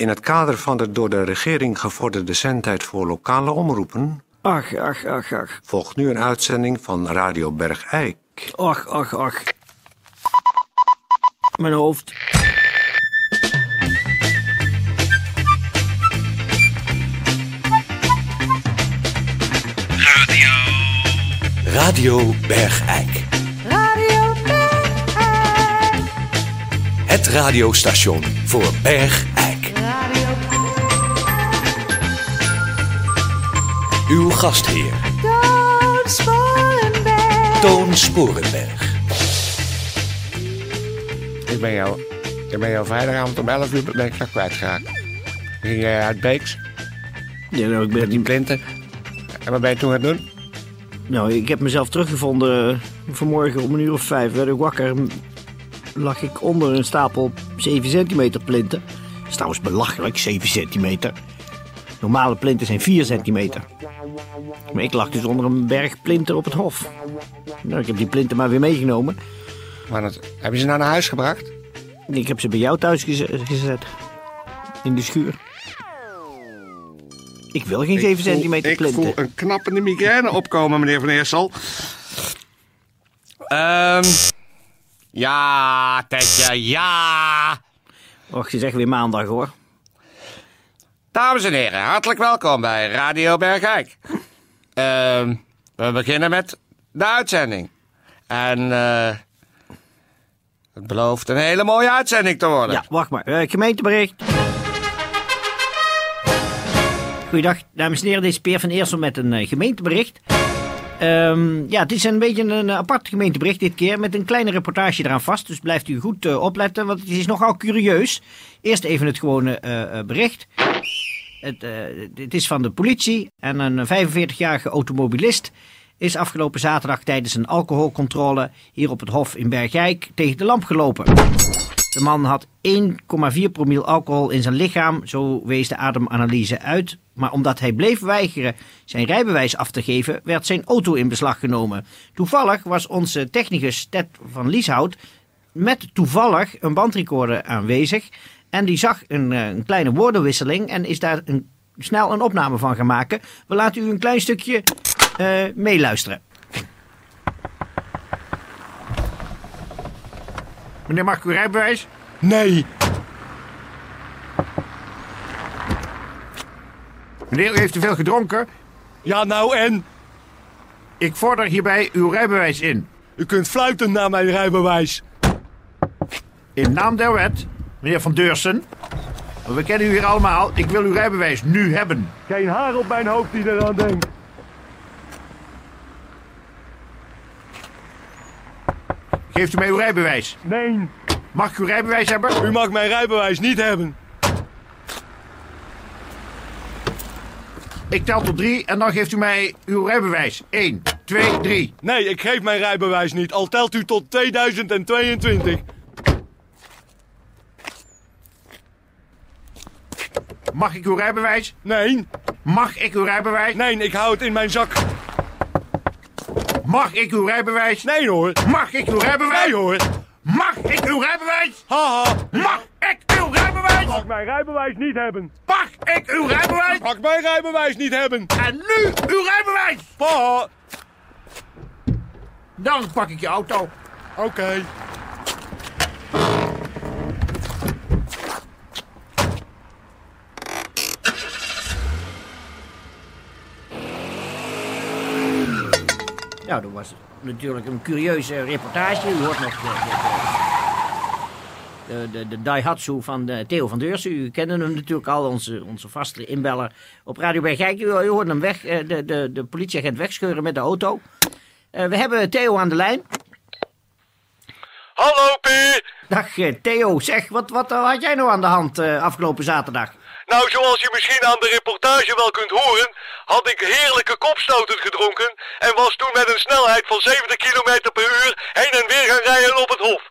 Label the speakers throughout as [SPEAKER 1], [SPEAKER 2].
[SPEAKER 1] In het kader van de door de regering gevorderde zendtijd voor lokale omroepen...
[SPEAKER 2] Ach, ach, ach, ach.
[SPEAKER 1] volgt nu een uitzending van Radio Bergijk.
[SPEAKER 2] Ach, ach, ach. Mijn hoofd.
[SPEAKER 3] Radio Bergijk.
[SPEAKER 4] Radio Bergijk.
[SPEAKER 3] Het radiostation voor Bergijk.
[SPEAKER 4] Radio
[SPEAKER 3] Uw gastheer,
[SPEAKER 4] Toon Sporenberg.
[SPEAKER 3] Toon Sporenberg.
[SPEAKER 5] Ik ben jou, ik ben jou vrijdagavond om 11 uur ben ik daar kwijtgeraakt. Ik ging eh, uit Beeks,
[SPEAKER 2] Ja, nou, ik ben
[SPEAKER 5] die plinten. En wat ben je toen gaan doen?
[SPEAKER 2] Nou, ik heb mezelf teruggevonden. eh, Vanmorgen om een uur of vijf werd ik wakker. Lag ik onder een stapel 7 centimeter plinten. Dat is trouwens belachelijk, 7 centimeter. Normale plinten zijn 4 centimeter. Maar ik lag dus onder een berg plinten op het hof. Nou, ik heb die plinten maar weer meegenomen.
[SPEAKER 5] Maar dat, heb je ze nou naar huis gebracht?
[SPEAKER 2] Ik heb ze bij jou thuis geze- gezet. In de schuur. Ik wil geen 7 centimeter
[SPEAKER 5] ik
[SPEAKER 2] plinten.
[SPEAKER 5] voel een knappende migraine opkomen, meneer Van Eersel. Ehm ja, Tetje, ja.
[SPEAKER 2] Och, je zegt weer maandag hoor.
[SPEAKER 5] Dames en heren, hartelijk welkom bij Radio Bergijk. Ehm we beginnen met de uitzending. En eh het belooft een hele mooie uitzending te worden.
[SPEAKER 2] Ja, wacht maar. Eh, gemeentebericht. Goeiedag, dames en heren. Dit is Peer van Eersel met een eh, gemeentebericht. Ehm, ja, het is een beetje een apart gemeentebericht dit keer met een kleine reportage eraan vast. Dus blijft u goed eh, opletten, want het is nogal curieus. Eerst even het gewone eh, eh, bericht. Het, het is van de politie en een 45-jarige automobilist is afgelopen zaterdag tijdens een alcoholcontrole hier op het Hof in Bergijk tegen de lamp gelopen. De man had 1,4 promiel alcohol in zijn lichaam, zo wees de ademanalyse uit. Maar omdat hij bleef weigeren zijn rijbewijs af te geven, werd zijn auto in beslag genomen. Toevallig was onze technicus Ted van Lieshout met toevallig een bandrecorder aanwezig. En die zag een, eh, een kleine woordenwisseling en is daar een, snel een opname van gaan maken. We laten u een klein stukje eh, meeluisteren. Meneer, mag ik uw rijbewijs?
[SPEAKER 5] Nee.
[SPEAKER 2] Meneer, u heeft te veel gedronken.
[SPEAKER 6] Ja, nou en?
[SPEAKER 2] Ik vorder hierbij uw rijbewijs in.
[SPEAKER 6] U kunt fluiten naar mijn rijbewijs.
[SPEAKER 2] In naam der wet, meneer Van Deursen. We kennen u hier allemaal. Ik wil uw rijbewijs nu hebben.
[SPEAKER 6] Geen haar op mijn hoofd die eraan denkt.
[SPEAKER 2] Geeft u mij uw rijbewijs.
[SPEAKER 6] Nee,
[SPEAKER 2] Mag ik uw rijbewijs hebben?
[SPEAKER 6] u mag mijn rijbewijs niet hebben.
[SPEAKER 2] Ik tel tot drie en dan geeft u mij uw rijbewijs. 1, 2, 3.
[SPEAKER 6] Nee, ik geef mijn rijbewijs niet, al telt u tot 2022.
[SPEAKER 2] Mag ik uw rijbewijs?
[SPEAKER 6] Nee,
[SPEAKER 2] Mag ik uw rijbewijs?
[SPEAKER 6] nee, ik hou het in mijn zak.
[SPEAKER 2] Mag ik uw rijbewijs?
[SPEAKER 6] Nee hoor.
[SPEAKER 2] Mag ik uw rijbewijs?
[SPEAKER 6] Nee hoor.
[SPEAKER 2] Mag ik uw rijbewijs?
[SPEAKER 6] Haha.
[SPEAKER 2] Mag ik uw rijbewijs?
[SPEAKER 6] Mag mijn rijbewijs niet hebben.
[SPEAKER 2] Mag ik uw rijbewijs?
[SPEAKER 6] Mag mijn rijbewijs niet hebben.
[SPEAKER 2] En nu uw rijbewijs!
[SPEAKER 6] Haha.
[SPEAKER 2] Dan pak ik je auto.
[SPEAKER 6] Oké.
[SPEAKER 2] Nou, dat was natuurlijk een curieuze reportage. U hoort nog de, de, de, de, de Daihatsu van de Theo van Deursen. U kende hem natuurlijk al, onze, onze vaste inbeller op Radio Bergijk. U, u hoorde hem weg, eh, de, de, de politieagent wegscheuren met de auto. Eh, we hebben Theo aan de lijn.
[SPEAKER 6] Hallo P.
[SPEAKER 2] Dag eh, Theo, zeg, wat, wat eh, had jij nou aan de hand eh, afgelopen zaterdag?
[SPEAKER 6] Nou, zoals je misschien aan de reportage wel kunt horen, had ik heerlijke kopstoten gedronken en was toen met een snelheid van 70 km per uur heen en weer gaan rijden op het hof.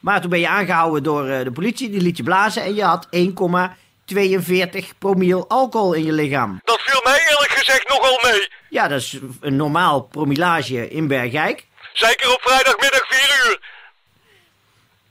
[SPEAKER 2] Maar toen ben je aangehouden door eh, de politie, die liet je blazen en je had 1,42 promiel alcohol in je lichaam.
[SPEAKER 6] Dat viel mij eerlijk gezegd nogal mee.
[SPEAKER 2] Ja, dat is een normaal promillage in Bergijk.
[SPEAKER 6] Zeker op vrijdagmiddag 4 uur.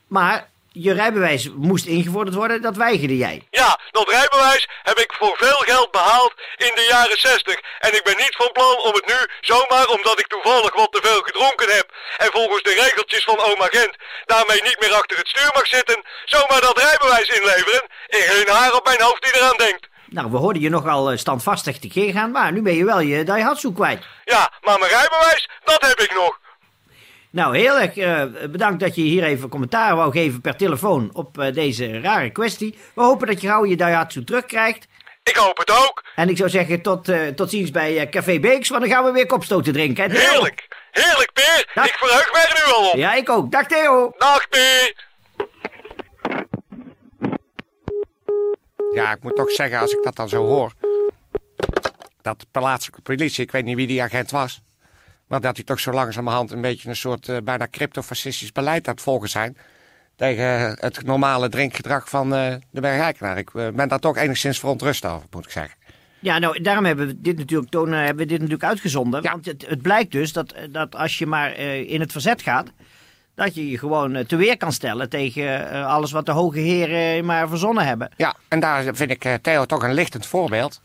[SPEAKER 2] Maar je rijbewijs moest ingevorderd worden, dat weigerde jij.
[SPEAKER 6] Ja, dat rijbewijs heb ik voor veel geld behaald in de jaren 60. En ik ben niet van plan om het nu, zomaar omdat ik toevallig wat te veel gedronken heb... en volgens de regeltjes van oma Gent daarmee niet meer achter het stuur mag zitten... zomaar dat rijbewijs inleveren. En geen haar op mijn hoofd die eraan denkt.
[SPEAKER 2] Nou, we hoorden je nogal eh, standvastig tekeer gaan, maar nu ben je wel je Daihatsu kwijt.
[SPEAKER 6] Ja, maar mijn rijbewijs, dat heb ik nog.
[SPEAKER 2] Nou, heel erg eh, bedankt dat je hier even commentaar wou geven per telefoon op eh, deze rare kwestie. We hopen dat je gauw je Daihatsu terugkrijgt.
[SPEAKER 6] Ik hoop het ook.
[SPEAKER 2] En ik zou zeggen tot, eh, tot ziens bij eh, Café Beeks, want dan gaan we weer kopstoten drinken. hè?
[SPEAKER 6] Heerlijk. Heerlijk, Peer.
[SPEAKER 2] Dag.
[SPEAKER 6] Ik verheug mij er nu al op.
[SPEAKER 2] Ja, ik ook. Dag Theo.
[SPEAKER 6] Dag, Peer.
[SPEAKER 5] Ja, ik moet toch zeggen, als ik dat dan zo hoor... dat de plaatselijke politie, ik weet niet wie die agent was... maar dat die toch zo langzamerhand een beetje een soort eh, bijna cryptofascistisch beleid aan het volgen zijn... tegen het normale drinkgedrag van eh, de Bergijkenaar. Ik eh, ben daar toch enigszins verontrust over, moet ik zeggen.
[SPEAKER 2] Ja, nou, daarom hebben we dit natuurlijk, Toon, eh, hebben we dit natuurlijk uitgezonden.
[SPEAKER 5] Ja.
[SPEAKER 2] Want het, het blijkt dus dat, dat als je maar eh, in het verzet gaat... dat je je gewoon eh, te weer kan stellen tegen eh, alles wat de hoge heren maar verzonnen hebben.
[SPEAKER 5] Ja, en daar vind ik eh, Theo toch een lichtend voorbeeld.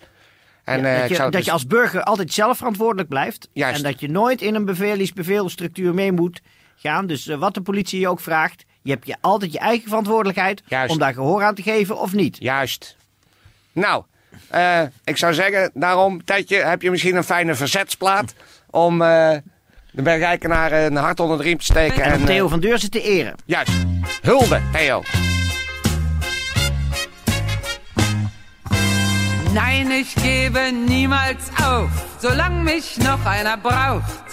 [SPEAKER 5] En,
[SPEAKER 2] Ja,
[SPEAKER 5] eh,
[SPEAKER 2] dat, je,
[SPEAKER 5] dus-
[SPEAKER 2] je als burger altijd zelf verantwoordelijk blijft.
[SPEAKER 5] Juist.
[SPEAKER 2] En dat je nooit in een bevelingsbeveelstructuur mee moet gaan. Dus eh, wat de politie je ook vraagt, je hebt je altijd je eigen verantwoordelijkheid
[SPEAKER 5] Juist.
[SPEAKER 2] om daar gehoor aan te geven of niet.
[SPEAKER 5] Juist. Nou, eh, ik zou zeggen, daarom, Tijdje, heb je misschien een fijne verzetsplaat... om eh, de Bergijkenaar een hart onder de riem te steken.
[SPEAKER 2] En Theo van Deurzen te eren.
[SPEAKER 5] Juist. Hulde, Theo.
[SPEAKER 7] Nein, ich gebe niemals auf, solange mich noch einer braucht.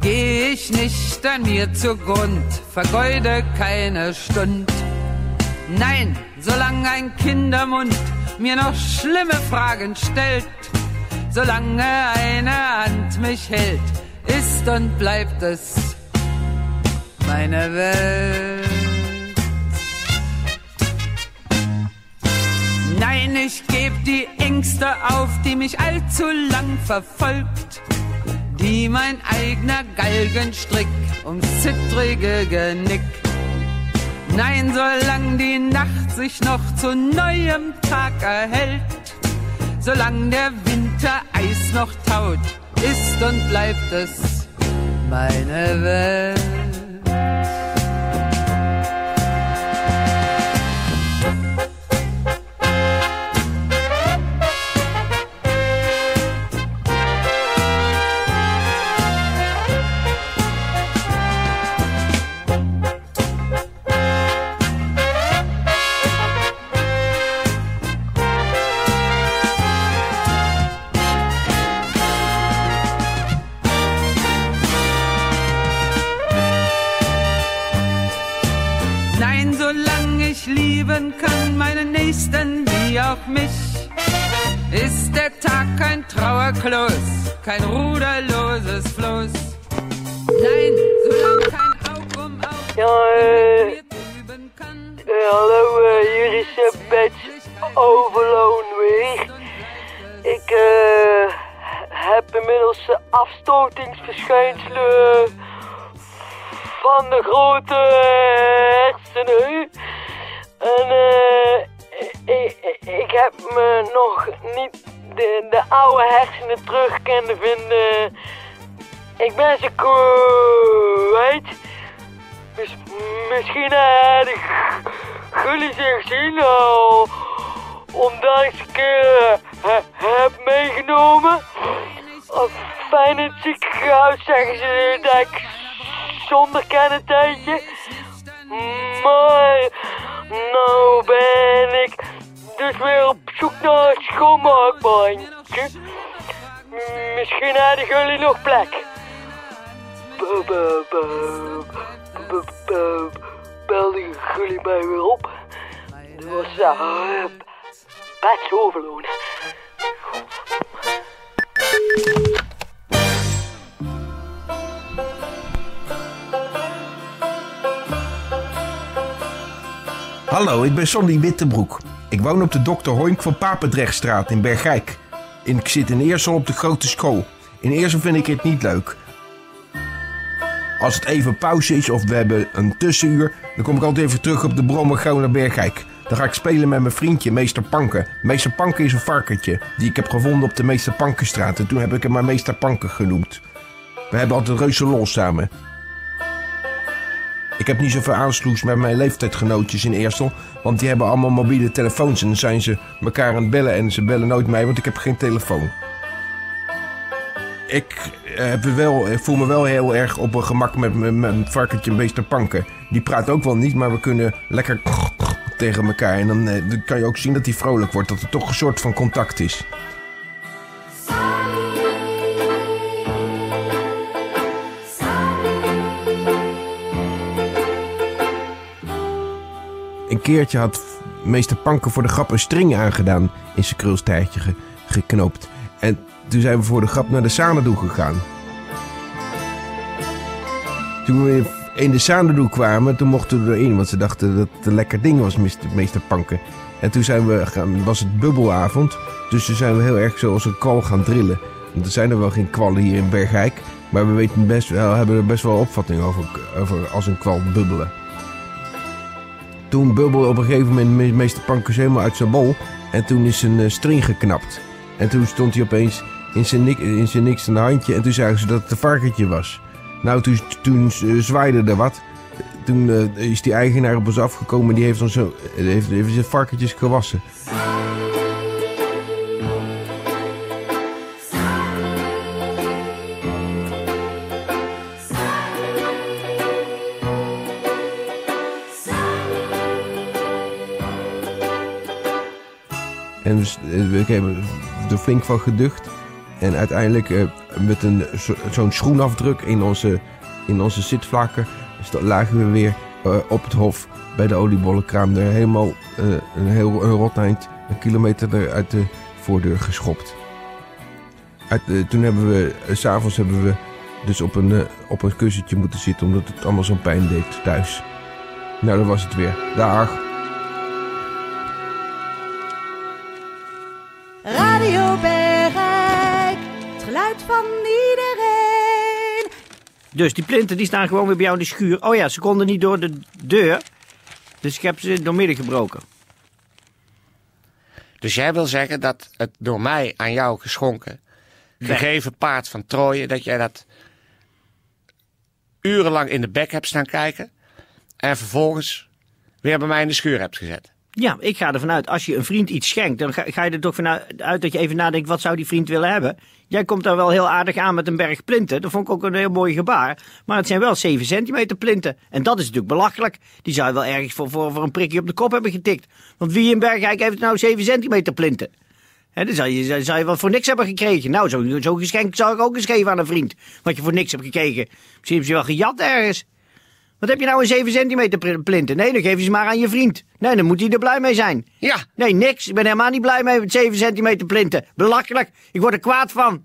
[SPEAKER 7] Geh ich nicht an mir zugrund, vergeude keine Stund. Nein, solange ein Kindermund mir noch schlimme Fragen stellt, solange eine Hand mich hält, ist und bleibt es meine Welt. Nein, ich geb die Ängste auf, die mich allzu lang verfolgt, die mein eigener Galgenstrick ums zittrige Genick. Nein, solang die Nacht sich noch zu neuem Tag erhält, solang der Winter Eis noch taut, ist und bleibt es meine Welt. Mich, ist der Tag kein Trauerklos, kein ruderloses Floß. Nein, solange kein Aug um Aug
[SPEAKER 8] Ja, eh,
[SPEAKER 7] kann.
[SPEAKER 8] Eh, hallo, eh, hier is eh, Bets Overloon weer. Ik eh, heb inmiddels eh, afstotingsverschijnselen van de grote eh, hersenen. En eh, ik, ik- heb me nog niet de, de oude hersenen terug kunnen vinden. Ik ben ze kwijt. Mis- misschien hadden jullie ze gezien al. Omdat ik ze keer heb meegenomen. Of fijn in het ziekenhuis zeggen ze dat ik zonder ken dus weer op zoek naar een schoonmaakbandje. Misschien hadden jullie nog plek. Be- be- be- be- be- Belden jullie mij weer op? Dat was uh.
[SPEAKER 9] Hallo, ik ben Sonny Wittebroek. Ik woon op de Dr. Hoink van Papendrechtstraat in Bergijk. Ik zit in Eersel op de grote school. In Eersel vind ik het niet leuk. als het even pauze is of we hebben een tussenuur, dan kom ik altijd even terug op de brommer naar Bergijk. Dan ga ik spelen met mijn vriendje, meester Panken. Meester Panken is een varkentje die ik heb gevonden op de meester Pankenstraat. En toen heb ik hem maar meester Panken genoemd. We hebben altijd reuze los samen. Ik heb niet zoveel aansloes met mijn leeftijdgenootjes in Eersel. Want die hebben allemaal mobiele telefoons. En dan zijn ze elkaar aan het bellen. En ze bellen nooit mij, want ik heb geen telefoon. Ik, eh, heb wel, ik voel me wel heel erg op een gemak met mijn varkentje meester Panken. Die praat ook wel niet, maar we kunnen lekker tegen elkaar. En eh, dan kan je ook zien dat hij vrolijk wordt. Dat er toch een soort van contact is. Keertje had meester Panken voor de grap een string aangedaan in zijn krulstaartje ge- geknoopt. En toen zijn we voor de grap naar de Sanadu gegaan. Toen we in de Sanadu kwamen, toen mochten we erin, want ze dachten dat het een lekker ding was, meester, Panken. En toen zijn we was het bubbelavond, dus toen zijn we heel erg zoals een kwal gaan drillen. Want er zijn er wel geen kwallen hier in Bergijk, maar we weten best wel, hebben er best wel opvatting over, over als een kwal bubbelen. Toen bubbelde op een gegeven moment me- meester Pankers helemaal uit zijn bol. En toen is zijn eh, string geknapt. En toen stond hij opeens in zijn, in zijn niks de handje. En toen zagen ze dat het een varkentje was. Nou, toen, toen eh, zwaaide er wat. Toen eh, is die eigenaar op ons afgekomen. Die heeft ons heeft, heeft zijn varkentjes gewassen. Dus, eh, we hebben er flink van geducht. En uiteindelijk eh, met een, zo- zo'n schoenafdruk in onze, in onze zitvlakken lagen we weer eh, op het hof bij de oliebollenkraam. Er helemaal een heel een rot eind, een kilometer er uit de voordeur geschopt. Uit, toen hebben we, s'avonds hebben we dus op een, op een kussentje moeten zitten omdat het allemaal zo'n pijn deed thuis. Nou, dat was het weer. Dag.
[SPEAKER 2] Dus die plinten die staan gewoon weer bij jou in de schuur. Oh ja, ze konden niet door de deur. Dus ik heb ze doormidden gebroken.
[SPEAKER 5] Dus jij wil zeggen dat het door mij aan jou geschonken, gegeven paard van Troje, dat jij dat urenlang in de bek hebt staan kijken en vervolgens weer bij mij in de schuur hebt gezet.
[SPEAKER 2] Ja, ik ga ervan uit, als je een vriend iets schenkt, dan ga, ga je er toch vanuit uit dat je even nadenkt, wat zou die vriend willen hebben? Jij komt daar wel heel aardig aan met een berg plinten. Dat vond ik ook een heel mooi gebaar. Maar het zijn wel 7 centimeter plinten. En dat is natuurlijk belachelijk. Die zou je wel ergens voor, voor, voor een prikje op de kop hebben getikt. Want wie in Bergijk heeft nou 7 centimeter plinten? Hè, dan zou je, zou- je wat voor niks hebben gekregen. Nou, zo'n zo geschenk zou ik ook eens geven aan een vriend. Wat je voor niks hebt gekregen. Misschien heb je wel gejat ergens. Wat heb je nou een 7 centimeter plinten? Nee, dan geef je ze maar aan je vriend. Nee, dan moet hij er blij mee zijn.
[SPEAKER 5] Ja,
[SPEAKER 2] Nee, niks. Ik ben helemaal niet blij mee met 7 centimeter plinten. Belachelijk. Ik word er kwaad van.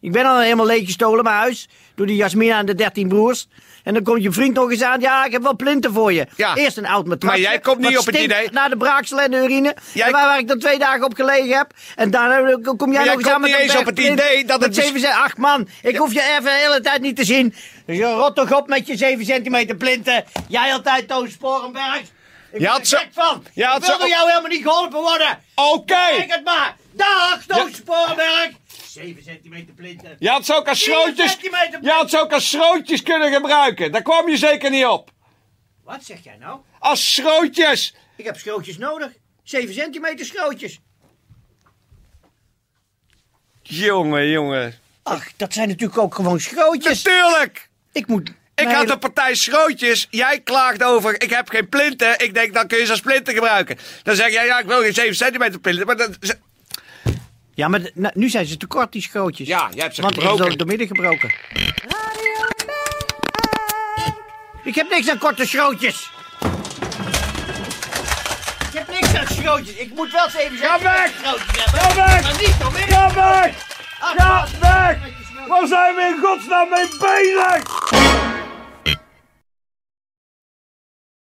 [SPEAKER 2] Ik ben al helemaal leeggestolen, mijn huis. Door die Jasmina en de 13 broers. En dan komt je vriend nog eens aan. Ja, ik heb wel plinten voor je.
[SPEAKER 5] Ja.
[SPEAKER 2] Eerst een oud matrasje.
[SPEAKER 5] Maar jij komt niet op het idee-
[SPEAKER 2] Naar de braaksel en de urine.
[SPEAKER 5] Jij-
[SPEAKER 2] waar, waar ik dan twee dagen op gelegen heb. En daarna kom jij
[SPEAKER 5] Maar
[SPEAKER 2] nog
[SPEAKER 5] jij
[SPEAKER 2] eens aan met
[SPEAKER 5] niet
[SPEAKER 2] een
[SPEAKER 5] eens op het idee dat het dus-
[SPEAKER 2] zeven cent- Ach man, ik hoef je even de hele tijd niet te zien. Dus je rot toch op met je 7 centimeter plinten. Jij altijd Toon Sporenberg. Ik
[SPEAKER 5] Je
[SPEAKER 2] ben
[SPEAKER 5] had
[SPEAKER 2] er gek van.
[SPEAKER 5] je had
[SPEAKER 2] ik wil jou helemaal niet geholpen worden.
[SPEAKER 5] Oké.
[SPEAKER 2] Kijk het maar. Dag, Toon
[SPEAKER 5] Ja.
[SPEAKER 2] Sporenberg. 7 centimeter plinten.
[SPEAKER 5] Je had ze ook als
[SPEAKER 2] Vier
[SPEAKER 5] schrootjes, je had ze ook als schrootjes kunnen gebruiken. Daar kwam je zeker niet op.
[SPEAKER 2] Wat zeg jij nou?
[SPEAKER 5] Als schrootjes.
[SPEAKER 2] Ik heb schrootjes nodig. 7 centimeter schrootjes.
[SPEAKER 5] Jongen, jongen.
[SPEAKER 2] Ach, dat zijn natuurlijk ook gewoon schrootjes.
[SPEAKER 5] Natuurlijk.
[SPEAKER 2] Ik moet...
[SPEAKER 5] Ik had een partij schrootjes. Jij klaagt over, ik heb geen plinten. Ik denk, dan kun je ze als plinten gebruiken. Dan zeg jij, ja, ik wil geen 7 centimeter plinten. Maar dat,
[SPEAKER 2] Ja, maar de- nou, nu zijn ze te kort, die schrootjes.
[SPEAKER 5] ja, jij hebt ze
[SPEAKER 2] Want ik heb
[SPEAKER 5] gebroken.
[SPEAKER 2] ze door midden gebroken. Ik heb niks aan korte schrootjes. Ik heb niks aan schrootjes. Ik moet wel 7
[SPEAKER 5] Ga weg!
[SPEAKER 2] schrootjes hebben.
[SPEAKER 5] Ga weg!
[SPEAKER 2] Maar niet door midden.
[SPEAKER 5] Ga weg! Ga weg! Waar zijn we in godsnaam mee bezig?